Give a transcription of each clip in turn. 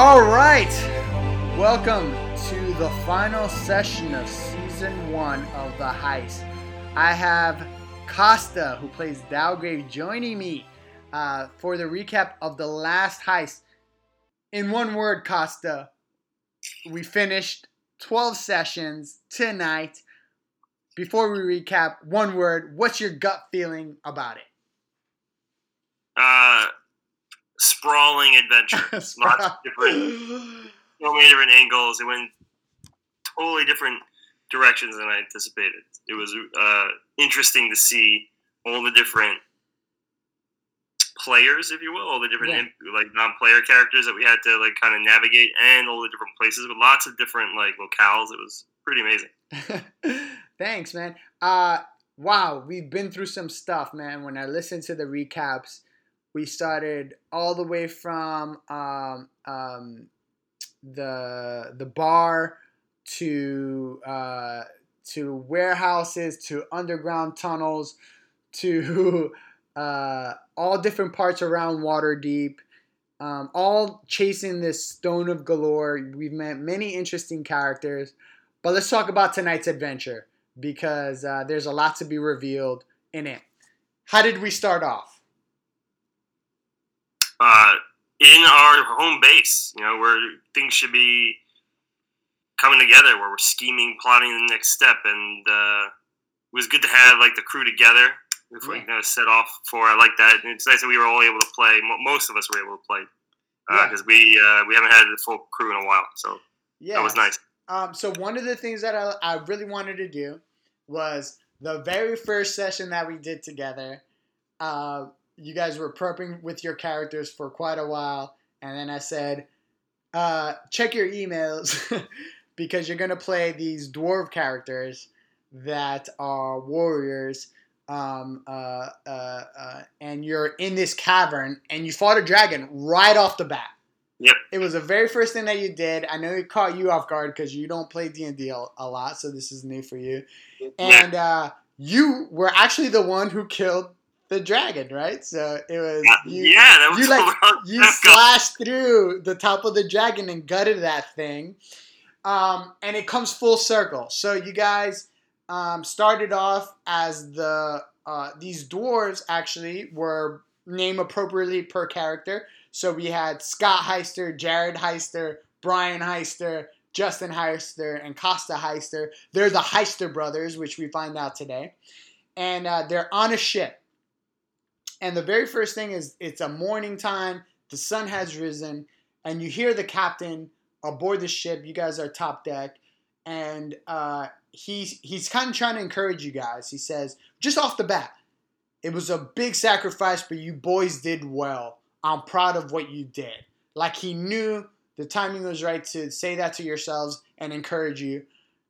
All right. Welcome to the final session of season one of The Heist. I have Costa, who plays Dalgrave, joining me uh, for the recap of the last heist. In one word, Costa, we finished 12 sessions tonight. Before we recap, one word, what's your gut feeling about it? Uh, sprawling adventure. Lots of different, so many different angles. It went totally different directions than I anticipated. It was uh, interesting to see all the different players, if you will, all the different Yeah. imp- like non-player characters that we had to like kind of navigate, and all the different places with lots of different like locales. It was pretty amazing. Thanks, man. Uh, wow, we've been through some stuff, man. When I listen to the recaps, we started all the way from um, um, the the bar to uh, to warehouses to underground tunnels to uh, all different parts around Waterdeep. Um, all chasing this Stone of Golorr. We've met many interesting characters, but let's talk about tonight's adventure because uh, there's a lot to be revealed in it. How did we start off? Uh, in our home base, you know, where things should be coming together, where we're scheming, plotting the next step, and uh, it was good to have like the crew together before Yeah. you know, set off for. I like that. And it's nice that we were all able to play. Most of us were able to play Yeah. because we uh, we haven't had the full crew in a while, so Yeah, that was nice. Um, so one of the things that I, I really wanted to do was the very first session that we did together. Uh, you guys were prepping with your characters for quite a while, and then I said, uh, check your emails because you're gonna play these dwarf characters that are warriors. Um, uh, uh, uh, and you're in this cavern, and you fought a dragon right off the bat. Yep. It was the very first thing that you did. I know it caught you off guard because you don't play D and D a lot, so this is new for you. And uh, you were actually the one who killed the dragon, right? So it was yeah, you. yeah, that was you, like, You slashed through the top of the dragon and gutted that thing, um, and it comes full circle. So you guys um, started off as the uh, these dwarves actually were named appropriately per character. So we had Scott Heister, Jared Heister, Brian Heister, Justin Heister, and Costa Heister. They're the Heister brothers, which we find out today, and uh, they're on a ship. And the very first thing is it's a morning time, the sun has risen, and you hear the captain aboard the ship. You guys are top deck, and uh, he's he's kind of trying to encourage you guys. He says, just off the bat, it was a big sacrifice, but you boys did well. I'm proud of what you did. Like he knew the timing was right to say that to yourselves and encourage you.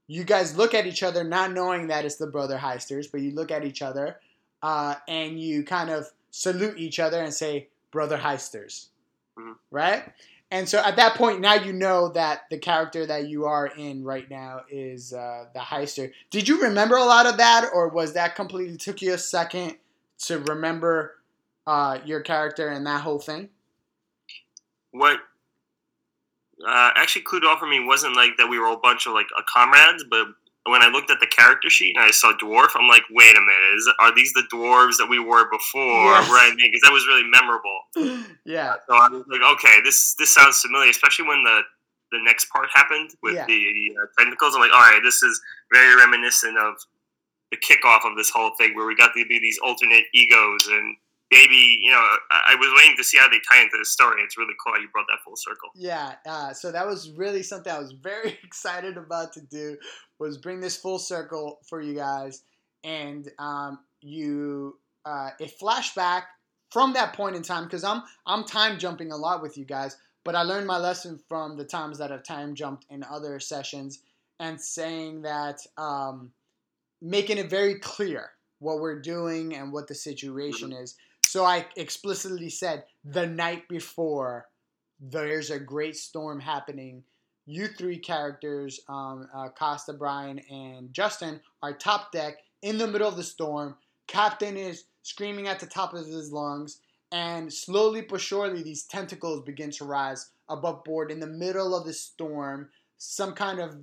You guys look at each other, not knowing that it's the brother heisters, but you look at each other uh, and you kind of salute each other and say, brother heisters. Mhm. Right? And so at that point, now you know that the character that you are in right now is uh, the heister. Did you remember a lot of that, or was that completely took you a second to remember uh, your character and that whole thing? what uh, actually clued off for me wasn't like that we were a bunch of like uh, comrades, but when I looked at the character sheet and I saw dwarf, I'm like, wait a minute, is, are these the dwarves that we were before? Yes. Right? Because that was really memorable. yeah, So I was like, okay, this this sounds familiar, especially when the the next part happened with Yeah. the uh, technicals. I'm like, all right, this is very reminiscent of the kickoff of this whole thing, where we got to be these alternate egos and. Maybe you know, I I was waiting to see how they tie into the story. It's really cool how you brought that full circle. yeah. Uh, so that was really something I was very excited about to do was bring this full circle for you guys, and um, you uh, it flashback from that point in time because I'm I'm time jumping a lot with you guys, but I learned my lesson from the times that I've time jumped in other sessions and saying that um, making it very clear what we're doing and what the situation is. So I explicitly said the night before there's a great storm happening. You three characters, um, uh, Costa, Brian, and Justin, are top deck in the middle of the storm. Captain is screaming at the top of his lungs, and slowly but surely these tentacles begin to rise above board in the middle of the storm. Some kind of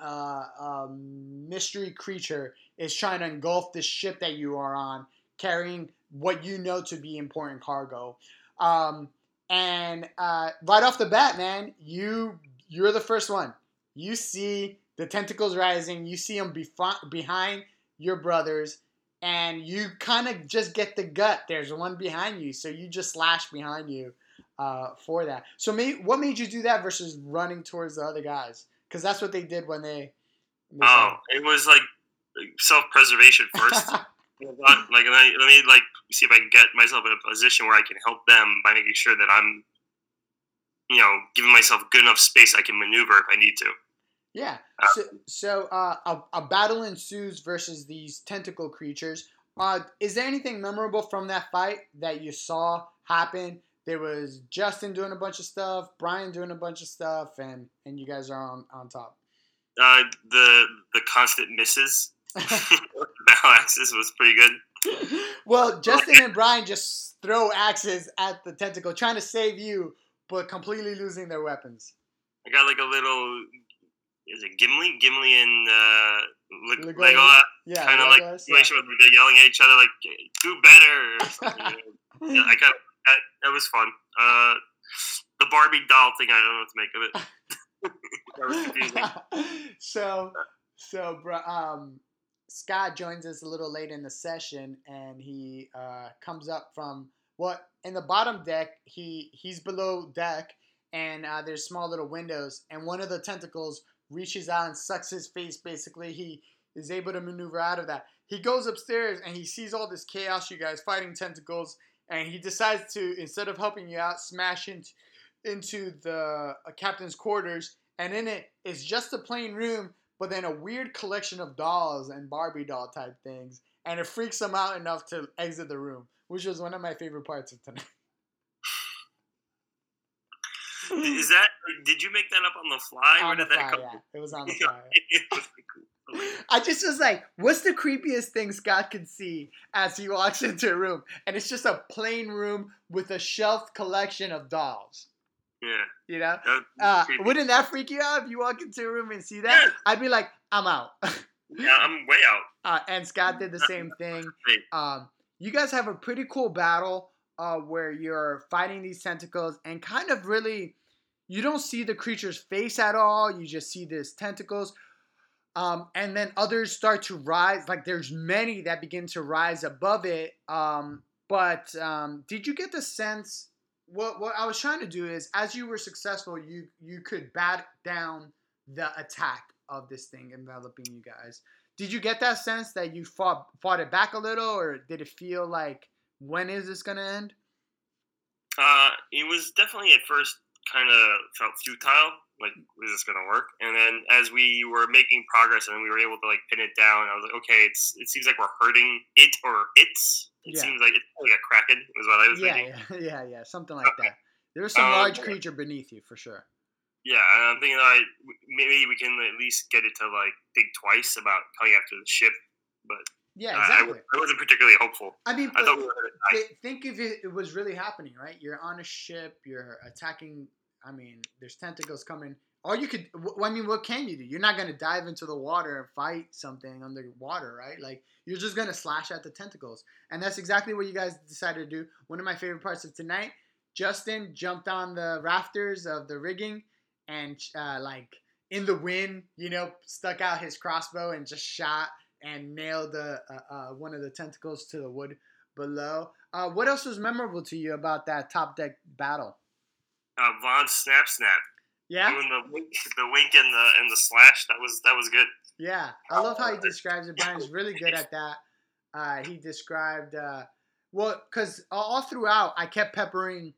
uh, um, mystery creature is trying to engulf the ship that you are on, carrying what you know to be important cargo. Um, and uh, right off the bat, man, you you're the first one. You see the tentacles rising. You see them bef- behind your brothers, and you kind of just get the gut. There's one behind you, so you just slash behind you uh, for that. So, may, what made you do that versus running towards the other guys? Because that's what they did when they. they oh, it was like self-preservation first. like let me, let me like see if I can get myself in a position where I can help them by making sure that I'm, you know, giving myself good enough space I can maneuver if I need to. Yeah. Uh, so, so uh, a, a battle ensues versus these tentacle creatures. Uh, is there anything memorable from that fight that you saw happen? There was Justin doing a bunch of stuff, Brian doing a bunch of stuff, and and you guys are on on top. Uh, the the constant misses. axes was pretty good. well, Justin and Brian just throw axes at the tentacle, trying to save you, but completely losing their weapons. I got like a little is it Gimli? Gimli and uh, Legolas. Legolas. Yeah, kind of like situation yeah. where they're yelling at each other like "do better." yeah, I got that. That was fun. Uh, the Barbie doll thing, I don't know what to make of it. that was confusing. so, so, um, Scott joins us a little late in the session, and he uh, comes up from what in the bottom deck. He he's below deck, and uh, there's small little windows, and one of the tentacles reaches out and sucks his face. Basically, he is able to maneuver out of that. He goes upstairs and he sees all this chaos, you guys fighting tentacles, and he decides to instead of helping you out, smash into into the uh, captain's quarters. And in it is just a plain room, but then a weird collection of dolls and Barbie doll type things, and it freaks him out enough to exit the room, which was one of my favorite parts of tonight. Is that? Did you make that up on the fly? On the fly, yeah. It was on the fly. I just was like, what's the creepiest thing Scott can see as he walks into a room? And it's just a plain room with a shelf collection of dolls. Yeah. You know? Uh, wouldn't that freak you out if you walk into a room and see that? Yeah. I'd be like, I'm out. yeah, I'm way out. Uh, and Scott did the same thing. Um, you guys have a pretty cool battle uh, where you're fighting these tentacles and kind of really you don't see the creature's face at all. You just see these tentacles. Um, and then others start to rise. Like there's many that begin to rise above it. Um, but um, did you get the sense? What what I was trying to do is, as you were successful, you you could bat down the attack of this thing enveloping you guys. Did you get that sense that you fought fought it back a little, or did it feel like when is this gonna end? Uh, it was definitely at first kind of felt futile. Like, is this gonna work? And then as we were making progress and we were able to like pin it down, I was like, okay, it's it seems like we're hurting it or it's. It yeah. seems like it's like a kraken was what I was yeah, thinking. Yeah, yeah, yeah, something like that. There's some um, large creature beneath you for sure. Yeah, and I'm thinking like maybe we can at least get it to like think twice about coming after the ship, but yeah, exactly. I, I, wasn't particularly hopeful. I mean, I we think if it, it, was really happening, right? You're on a ship, you're attacking. I mean, there's tentacles coming. All you could, I mean, what can you do? You're not going to dive into the water and fight something underwater, right? Like, you're just going to slash at the tentacles. And that's exactly what you guys decided to do. One of my favorite parts of tonight, Justin jumped on the rafters of the rigging and, uh, like, in the wind, you know, stuck out his crossbow and just shot and nailed uh, uh, one of the tentacles to the wood below. Uh, what else was memorable to you about that top deck battle? Uh, Von snap snap. Yeah. Doing the wink, the wink and the and the slash. That was that was good. Yeah, I love how he describes it. Brian's really good at that. Uh, he described uh, well because all throughout I kept peppering.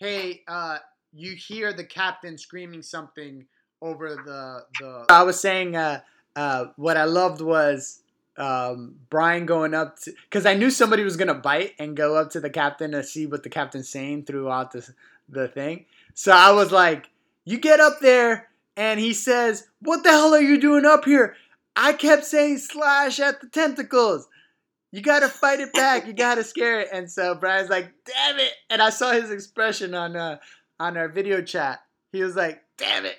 Hey, uh, you hear the captain screaming something over the the. I was saying uh, uh, what I loved was um, Brian going up to because I knew somebody was gonna bite and go up to the captain to see what the captain's saying throughout the the thing. So I was like, "You get up there," and he says, "What the hell are you doing up here?" I kept saying slash at the tentacles. You gotta fight it back. You gotta scare it. And so Brian's like, damn it. And I saw his expression on uh on our video chat. He was like, damn it.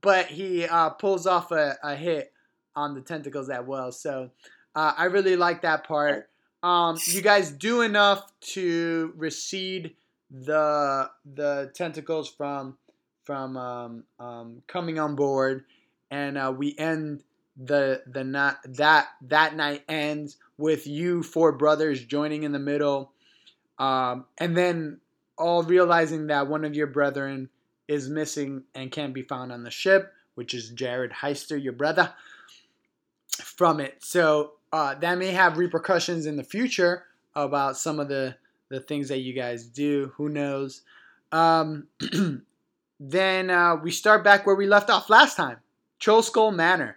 But he uh, pulls off a, a hit on the tentacles that well. So uh, I really like that part. Um, you guys do enough to recede the the tentacles from from um, um, coming on board, and uh, we end the the not that that night ends with you four brothers joining in the middle, um, and then all realizing that one of your brethren is missing and can't be found on the ship, which is Jared Heister, your brother, from it. So uh, that may have repercussions in the future about some of the the things that you guys do. Who knows? Um, then uh, we start back where we left off last time, Troll Skull Manor,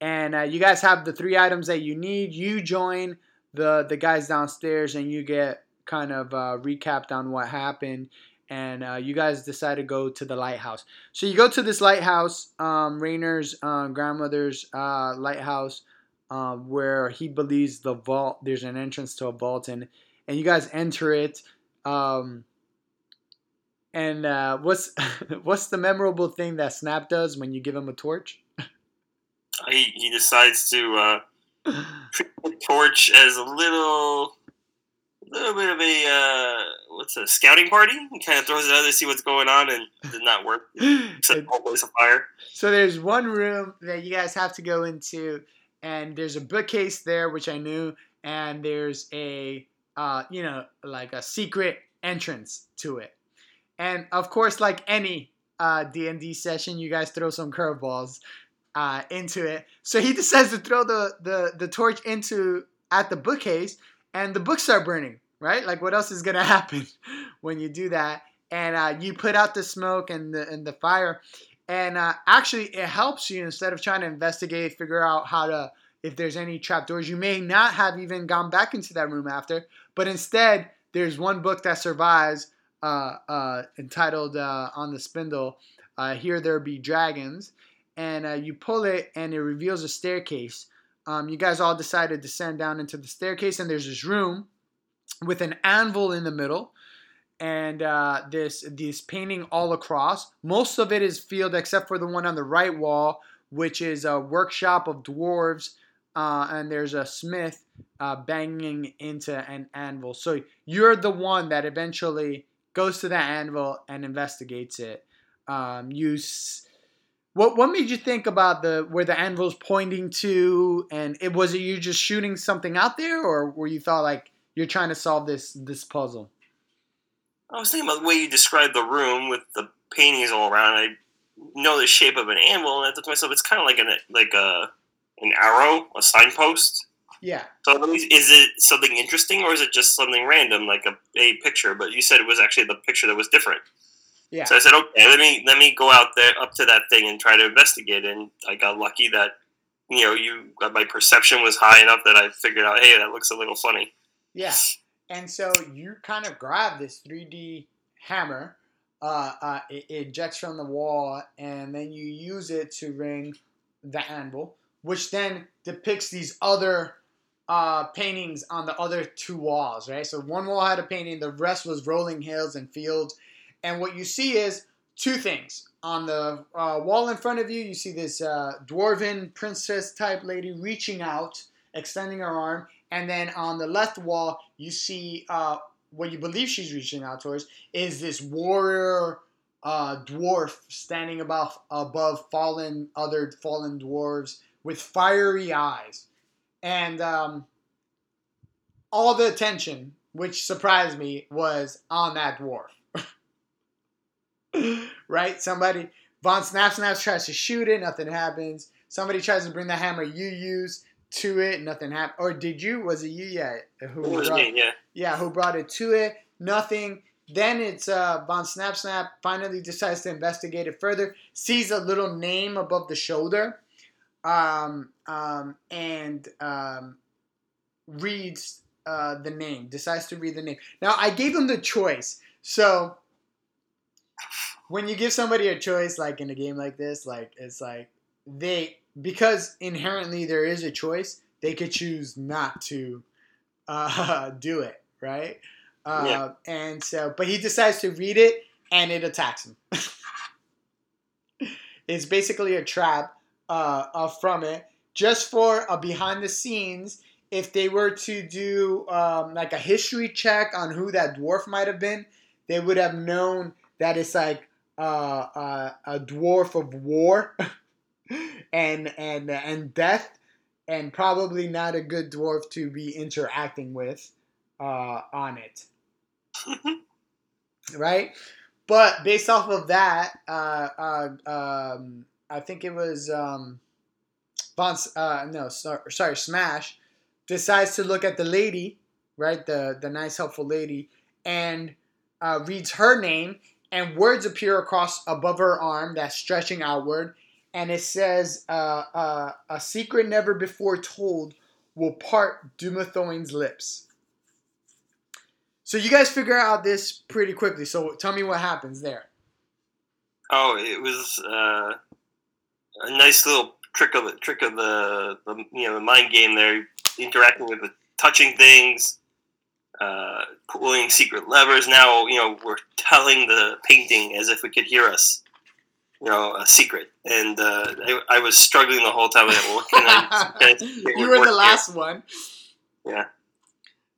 and uh, you guys have the three items that you need. You join the the guys downstairs, and you get kind of uh, recapped on what happened. And uh, you guys decide to go to the lighthouse. So you go to this lighthouse, um, uh, grandmother's uh, lighthouse uh, where he believes the vault there's an entrance to a vault and and you guys enter it um, and uh, what's what's the memorable thing that Snap does when you give him a torch? He, he decides to uh, treat the torch as a little little bit of a uh, what's a scouting party. He kind of throws it out to see what's going on, and it did not work. Set whole place afire. So there's one room that you guys have to go into and there's a bookcase there, which I knew, and there's a uh, you know like a secret entrance to it, and of course, like any uh, D&D session, you guys throw some curveballs uh, into it. So he decides to throw the, the the torch into at the bookcase, and the books start burning. Right? Like what else is gonna happen when you do that? And uh, you put out the smoke and the and the fire, and uh, actually it helps you instead of trying to investigate figure out how to if there's any trapdoors you may not have even gone back into that room after but instead there's one book that survives entitled uh, on the spindle uh, here there be dragons and uh, you pull it and it reveals a staircase um, you guys all decide to descend down into the staircase and there's this room with an anvil in the middle and uh, this this painting all across. Most of it is field except for the one on the right wall, which is a workshop of dwarves, uh, and there's a smith uh, banging into an anvil. So you're the one that eventually goes to that anvil and investigates it. Um, you. S- what, what made you think about the where the anvil's pointing to and it was it you just shooting something out there or were you thought like you're trying to solve this this puzzle I was thinking about the way you described the room with the paintings all around. I know the shape of an anvil, and I thought to myself, it's kind of like an like a an arrow, a signpost. Yeah. So is it something interesting, or is it just something random, like a, a picture? But you said it was actually the picture that was different. Yeah. So I said, okay, let me let me go out there up to that thing and try to investigate. And I got lucky that you know you my perception was high enough that I figured out, hey, that looks a little funny. Yeah. And so you kind of grab this 3D hammer, uh, uh, it, it ejects from the wall, and then you use it to ring the anvil, which then depicts these other uh, paintings on the other two walls, right? So one wall had a painting, the rest was rolling hills and fields. And what you see is two things. On the uh, wall in front of you, you see this uh, dwarven princess type lady reaching out, extending her arm, and then on the left wall, you see uh, what you believe she's reaching out towards is this warrior uh, dwarf standing above above fallen other fallen dwarves with fiery eyes, and um, all the attention, which surprised me, was on that dwarf. right? Somebody Von Snap Snaps tries to shoot it, nothing happens. Somebody tries to bring the hammer you use, to it, nothing happened. Or did you? Was it you? Yeah. Who brought, me, yeah. Yeah, who brought it to it? Nothing. Then it's uh, Von Snap Snap finally decides to investigate it further, sees a little name above the shoulder, um, um, and um, reads uh, the name, decides to read the name. Now, I gave him the choice. So, when you give somebody a choice, like in a game like this, like it's like they because inherently there is a choice, they could choose not to uh, do it, right? Uh, Yeah. And so, but he decides to read it, and it attacks him. it's basically a trap uh, uh, from it, just for a behind the scenes. If they were to do um, like a history check on who that dwarf might have been, they would have known that it's like uh, uh, a dwarf of war and and and death, and probably not a good dwarf to be interacting with uh, on it, right? But based off of that, uh, uh, um, I think it was um, Von, uh, no, sorry, sorry, Smash decides to look at the lady, right? The the nice helpful lady, and uh, reads her name, and words appear across above her arm that's stretching outward, and it says, uh, uh, "A secret never before told will part Dumathoin's lips." So you guys figure out this pretty quickly. So tell me what happens there. Oh, it was uh, a nice little trick of the trick of the, the you know the mind game there, interacting with the touching things, uh, pulling secret levers. Now you know we're telling the painting as if it could hear us. You know, a secret, and uh, I, I was struggling the whole time. Like, what can I? can I you were the here? last one. Yeah.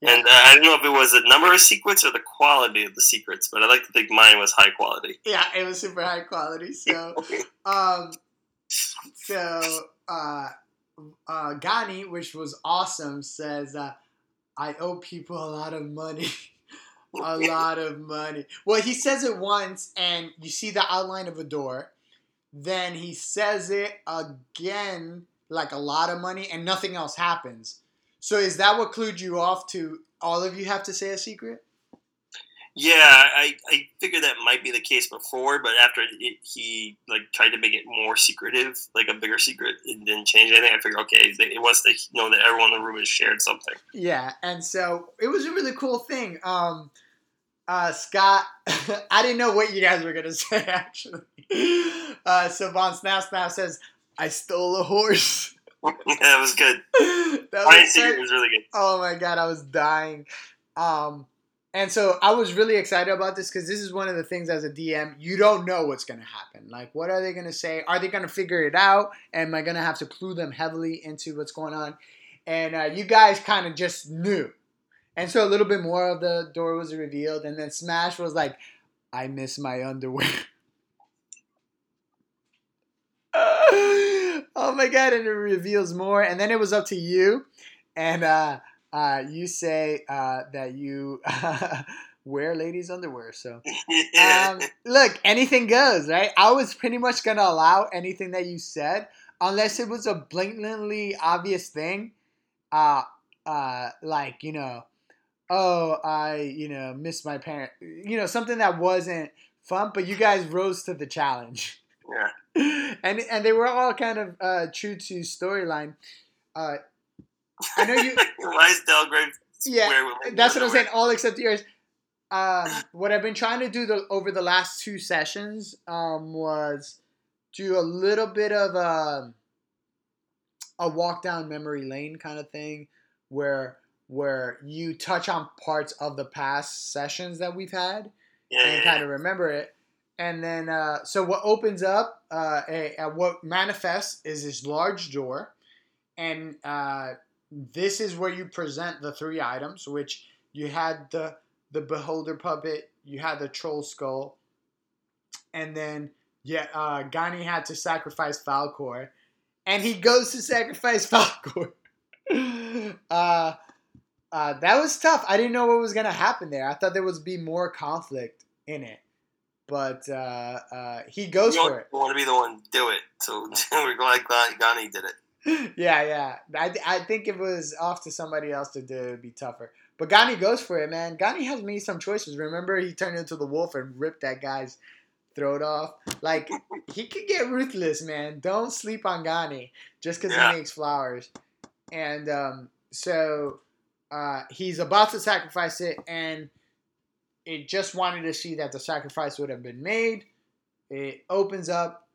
And uh, I don't know if it was the number of secrets or the quality of the secrets, but I like to think mine was high quality. Yeah, it was super high quality. So, um, so uh, uh, Gani, which was awesome, says, uh, "I owe people a lot of money." a lot of money. Well, he says it once, and you see the outline of a door. Then he says it again, like a lot of money, and nothing else happens. So is that what clued you off to all of you have to say a secret? Yeah, I, I figured that might be the case before, but after it, he like tried to make it more secretive, like a bigger secret, it didn't change anything. I figured, okay, it wants to know that everyone in the room has shared something. Yeah, and so it was a really cool thing. Um, uh, Scott, I didn't know what you guys were gonna say actually. Uh, so Von Snap Snap says, "I stole a horse." that was good. that was secret it was really good. oh my god, I was dying. Um, and so I was really excited about this because this is one of the things as a DM you don't know what's gonna happen. Like, what are they gonna say? Are they gonna figure it out? Am I gonna have to clue them heavily into what's going on? And uh, you guys kind of just knew. And so a little bit more of the door was revealed, and then Smash was like, "I miss my underwear." oh my god! And it reveals more, and then it was up to you, and uh, uh, you say uh, that you wear ladies' underwear. So um, look, anything goes, right? I was pretty much gonna allow anything that you said, unless it was a blatantly obvious thing, uh, uh, like you know, oh, I you know miss my parent, you know, something that wasn't fun. But you guys rose to the challenge, yeah. and and they were all kind of uh, true to storyline. Uh, I know you. Why is Delgrave Yeah, That's what I'm saying. All except yours. Um, what I've been trying to do the, over the last two sessions um, was do a little bit of a, a walk down memory lane kind of thing, where where you touch on parts of the past sessions that we've had Yeah, and kind of remember it. And then, uh, so what opens up, uh, a, a- what manifests is this large door, and uh, this is where you present the three items, which you had the the beholder puppet, you had the troll skull, and then yeah, uh, Gani had to sacrifice Falcor, and he goes to sacrifice Falcor. uh, uh, that was tough. I didn't know what was gonna happen there. I thought there was be more conflict in it, but uh, uh, he goes you for it. want to be the one to do it, so we're glad Gani did it. yeah, yeah. I, I think if it was off to somebody else to do, be tougher. But Gani goes for it, man. Gani has made some choices. Remember, he turned into the wolf and ripped that guy's throat off. Like he could get ruthless, man. Don't sleep on Gani just because Yeah. he makes flowers. And um, so uh, he's about to sacrifice it, and it just wanted to see that the sacrifice would have been made. It opens up.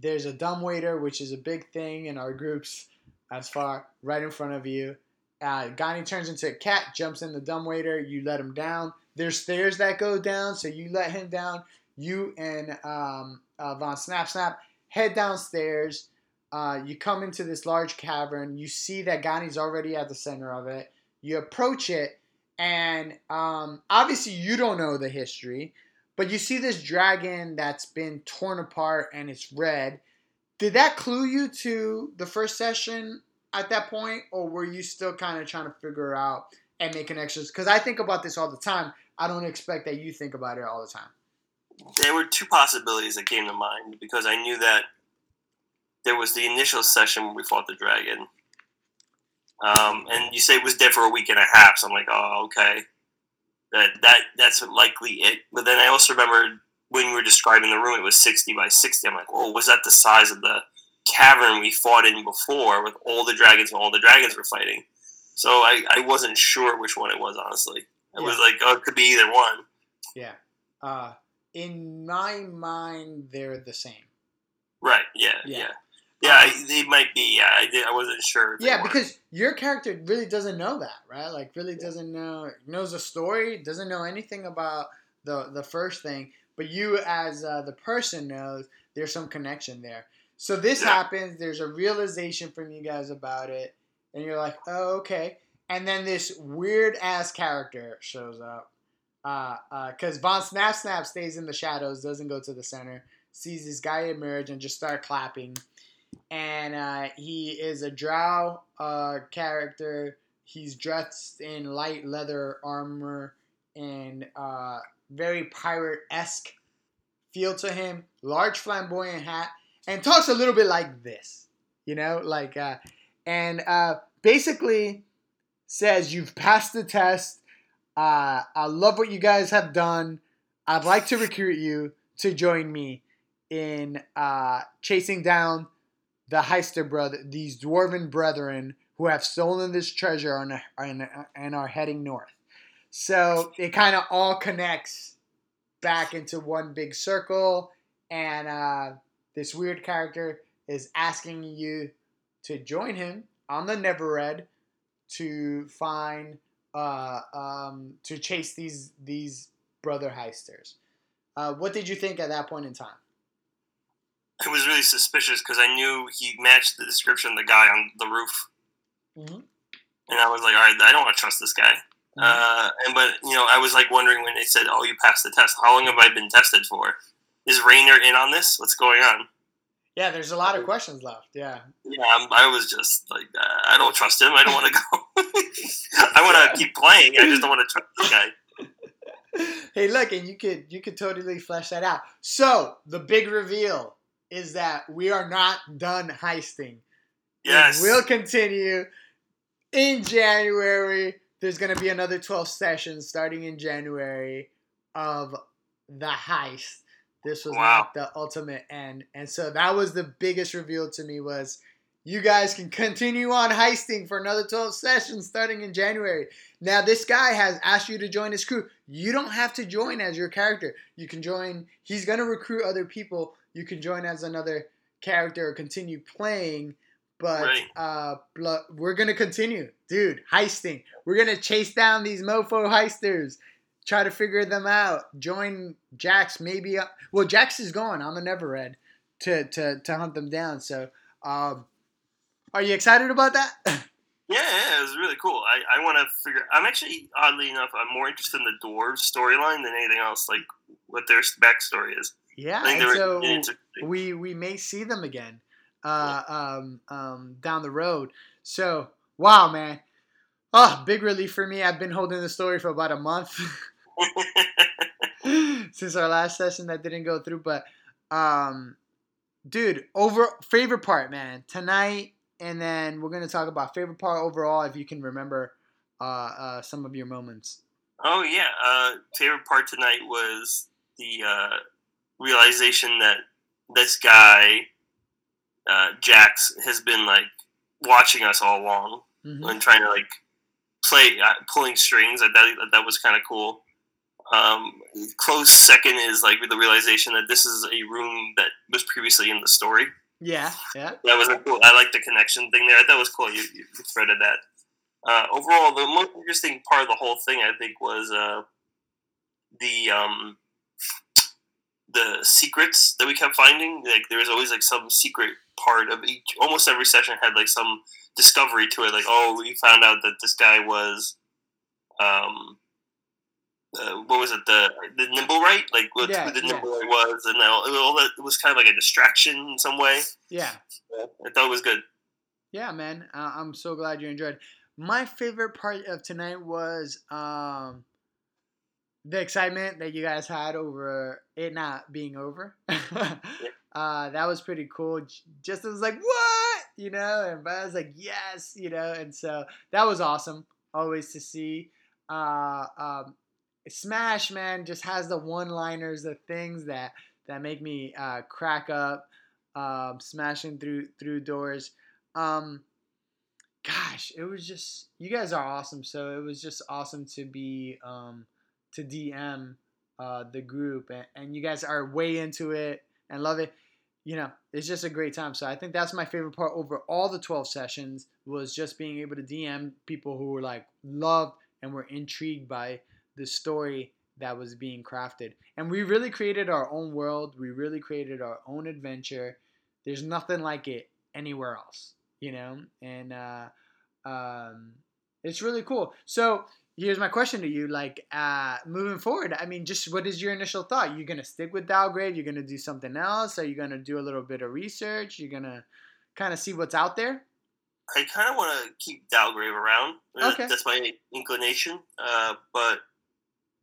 There's a dumb waiter, which is a big thing in our groups, as far right in front of you, Uh, Gani turns into a cat, jumps in the dumb waiter. You let him down. There's stairs that go down, so you let him down. You and um, uh, Von Snap Snap head downstairs. Uh, you come into this large cavern. You see that Gani's already at the center of it. You approach it, and um, obviously you don't know the history, but you see this dragon that's been torn apart and it's red. Did that clue you to the first session at that point, or were you still kind of trying to figure out and make connections? Because I think about this all the time. I don't expect that you think about it all the time. There were two possibilities that came to mind because I knew that there was the initial session when we fought the dragon, um, and you say it was dead for a week and a half. So I'm like, oh, okay, that that that's likely it. But then I also remember when we were describing the room, it was 60 by 60. I'm like, oh, was that the size of the cavern we fought in before with all the dragons and all the dragons were fighting? So I, I wasn't sure which one it was, honestly. It yeah. was like, oh, it could be either one. Yeah. Uh, in my mind, they're the same. Right. Yeah. Yeah. yeah. Yeah, they might be. Yeah, I, did, I wasn't sure. Yeah, because your character really doesn't know that, right? Like, really doesn't know knows the story, doesn't know anything about the the first thing. But you, as uh, the person, knows there's some connection there. So this yeah. happens. There's a realization from you guys about it, and you're like, oh, okay. And then this weird ass character shows up. Because uh, uh, Von Snap Snap stays in the shadows, doesn't go to the center, sees this guy emerge and just start clapping and uh, he is a drow uh, character. He's dressed in light leather armor and uh, very pirate esque feel to him. Large flamboyant hat and talks a little bit like this, you know, like uh, and uh, basically says you've passed the test. Uh, I love what you guys have done. I'd like to recruit you to join me in chasing down the Heister brother, these dwarven brethren who have stolen this treasure and, and, and are heading north. So it kind of all connects back into one big circle, and uh, this weird character is asking you to join him on the Neverred to find uh, um, to chase these these brother heisters. Uh, what did you think at that point in time? I was really suspicious because I knew he matched the description of the guy on the roof, mm-hmm. and I was like, all right, I don't want to trust this guy. Mm-hmm. Uh, and but you know, I was like wondering when they said, "Oh, you passed the test." How long have I been tested for? Is Renaer in on this? What's going on? Yeah, there's a lot of questions left. Yeah. Yeah, I'm, i was just like, uh, I don't trust him. I don't want to go. I want to keep playing. I just don't want to trust this guy. hey, look, and you could you could totally flesh that out. So the big reveal is that we are not done heisting. Yes. We'll continue in January. There's going to be another 12 sessions starting in January of the heist. This was wow. not the ultimate end. And so that was the biggest reveal to me was you guys can continue on heisting for another 12 sessions starting in January. Now this guy has asked you to join his crew. You don't have to join as your character. You can join he's going to recruit other people you can join as another character or continue playing. But right. uh, we're gonna continue, dude. Heisting. We're gonna chase down these mofo heisters. Try to figure them out. Join Jax. Maybe. Uh, well, Jax is going on the Neverred to to to hunt them down. So, um, are you excited about that? Yeah, yeah, it was really cool. I, I want to figure. I'm actually oddly enough, I'm more interested in the dwarves storyline than anything else. Like what their backstory is. Yeah, and so we we may see them again uh, um, um, down the road. So wow, man, oh, big relief for me. I've been holding the story for about a month since our last session that didn't go through. But um, dude, over favorite part, man, tonight, and then we're gonna talk about favorite part overall if you can remember uh, uh, some of your moments. Oh yeah, uh, favorite part tonight was the uh, realization that this guy, uh, Jax, has been like watching us all along mm-hmm. and trying to like play uh, pulling strings. That that, that was kind of cool. Um, close second is like the realization that this is a room that was previously in the story. Yeah, yeah. That was cool. I like the connection thing there. I thought it was cool. You, you threaded that. uh, overall, the most interesting part of the whole thing, I think, was uh, the um, the secrets that we kept finding. Like there was always like some secret part of each. Almost every session had like some discovery to it. Like oh, we found out that this guy was, um, uh, what was it the the nimblewright? Like what yeah, who the yeah. nimblewright was, and all, all that it was kind of like a distraction in some way. Yeah, I thought it was good. Yeah, man, uh, I'm so glad you enjoyed. My favorite part of tonight was um, the excitement that you guys had over it not being over. uh, that was pretty cool. Just was like, what? You know, and I was like, yes, you know, and so that was awesome always to see. Uh, um, Smash, man, just has the one-liners, the things that that make me uh, crack up, um, smashing through through doors. Um, gosh, it was just you guys are awesome. So it was just awesome to be um, to DM uh, the group, and, and you guys are way into it and love it. You know, it's just a great time. So I think that's my favorite part over all the 12 sessions was just being able to DM people who were like loved and were intrigued by the story that was being crafted. And we really created our own world. We really created our own adventure. There's nothing like it anywhere else, you know? And uh, um, it's really cool. So here's my question to you like uh, moving forward i mean just what is your initial thought you're gonna stick with dalgrave you're gonna do something else are you gonna do a little bit of research you're gonna kind of see what's out there i kind of want to keep dalgrave around okay. that's my inclination uh, but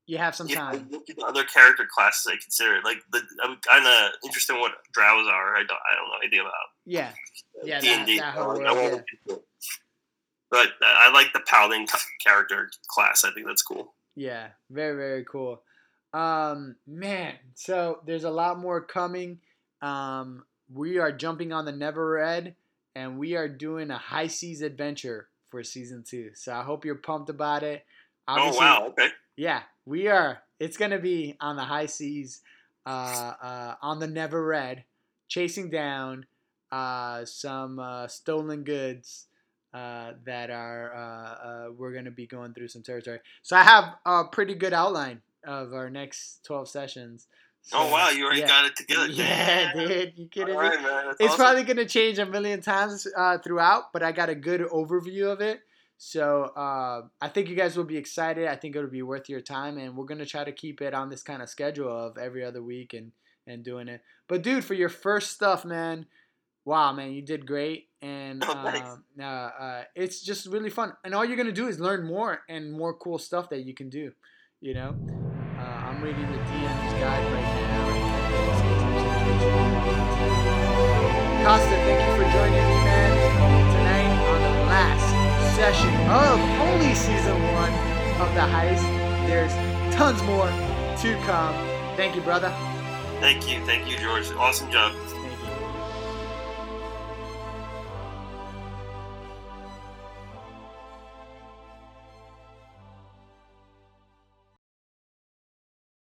you have some time. Look at other character classes I consider. Like the, I'm kind of interested in what drows are. I don't. I don't know anything about. Yeah. Yeah. D and D. But I like the paladin character class. I think that's cool. Yeah, very very cool. Um, man, so there's a lot more coming. Um, we are jumping on the Never Neverred, and we are doing a high seas adventure for season two. So I hope you're pumped about it. Oh, Obviously, oh wow! Okay. Yeah, we are. It's gonna be on the high seas, uh, uh, on the Neverred, chasing down uh, some uh, stolen goods uh, that are uh, uh, we're going to be going through some territory. So I have a pretty good outline of our next 12 sessions. So, oh wow, you already yeah. got it together. Yeah, dude, you kidding right, me? Man, it's awesome. probably going to change a million times uh, throughout, but I got a good overview of it. So uh, I think you guys will be excited. I think it'll be worth your time, and we're gonna try to keep it on this kind of schedule of every other week and and doing it. But dude, for your first stuff, man, wow, man, you did great, and oh, nice. uh, uh, it's just really fun. And all you're gonna do is learn more and more cool stuff that you can do. You know, uh, I'm reading the DM's guide right now. Costa, thank you for joining me, man, tonight on the last session of only season one of the heist. There's tons more to come. Thank you, brother. Thank you, thank you, George. Awesome job.